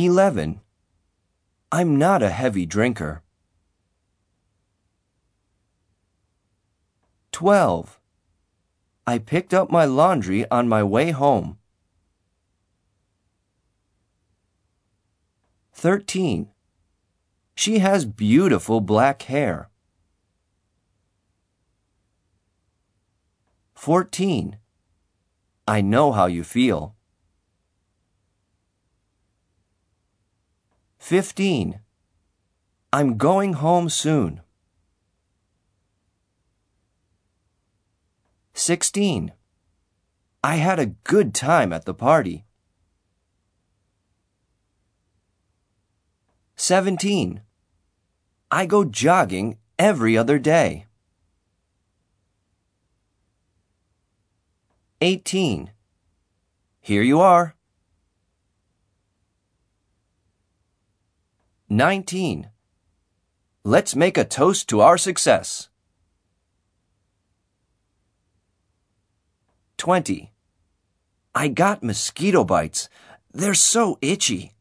11. I'm not a heavy drinker. 12. I picked up my laundry on my way home. 13. She has beautiful black hair. 14. I know how you feel. 15. I'm going home soon. 16. I had a good time at the party. 17. I go jogging every other day. 18. Here you are. 19. Let's make a toast to our success. 20. I got mosquito bites. They're so itchy.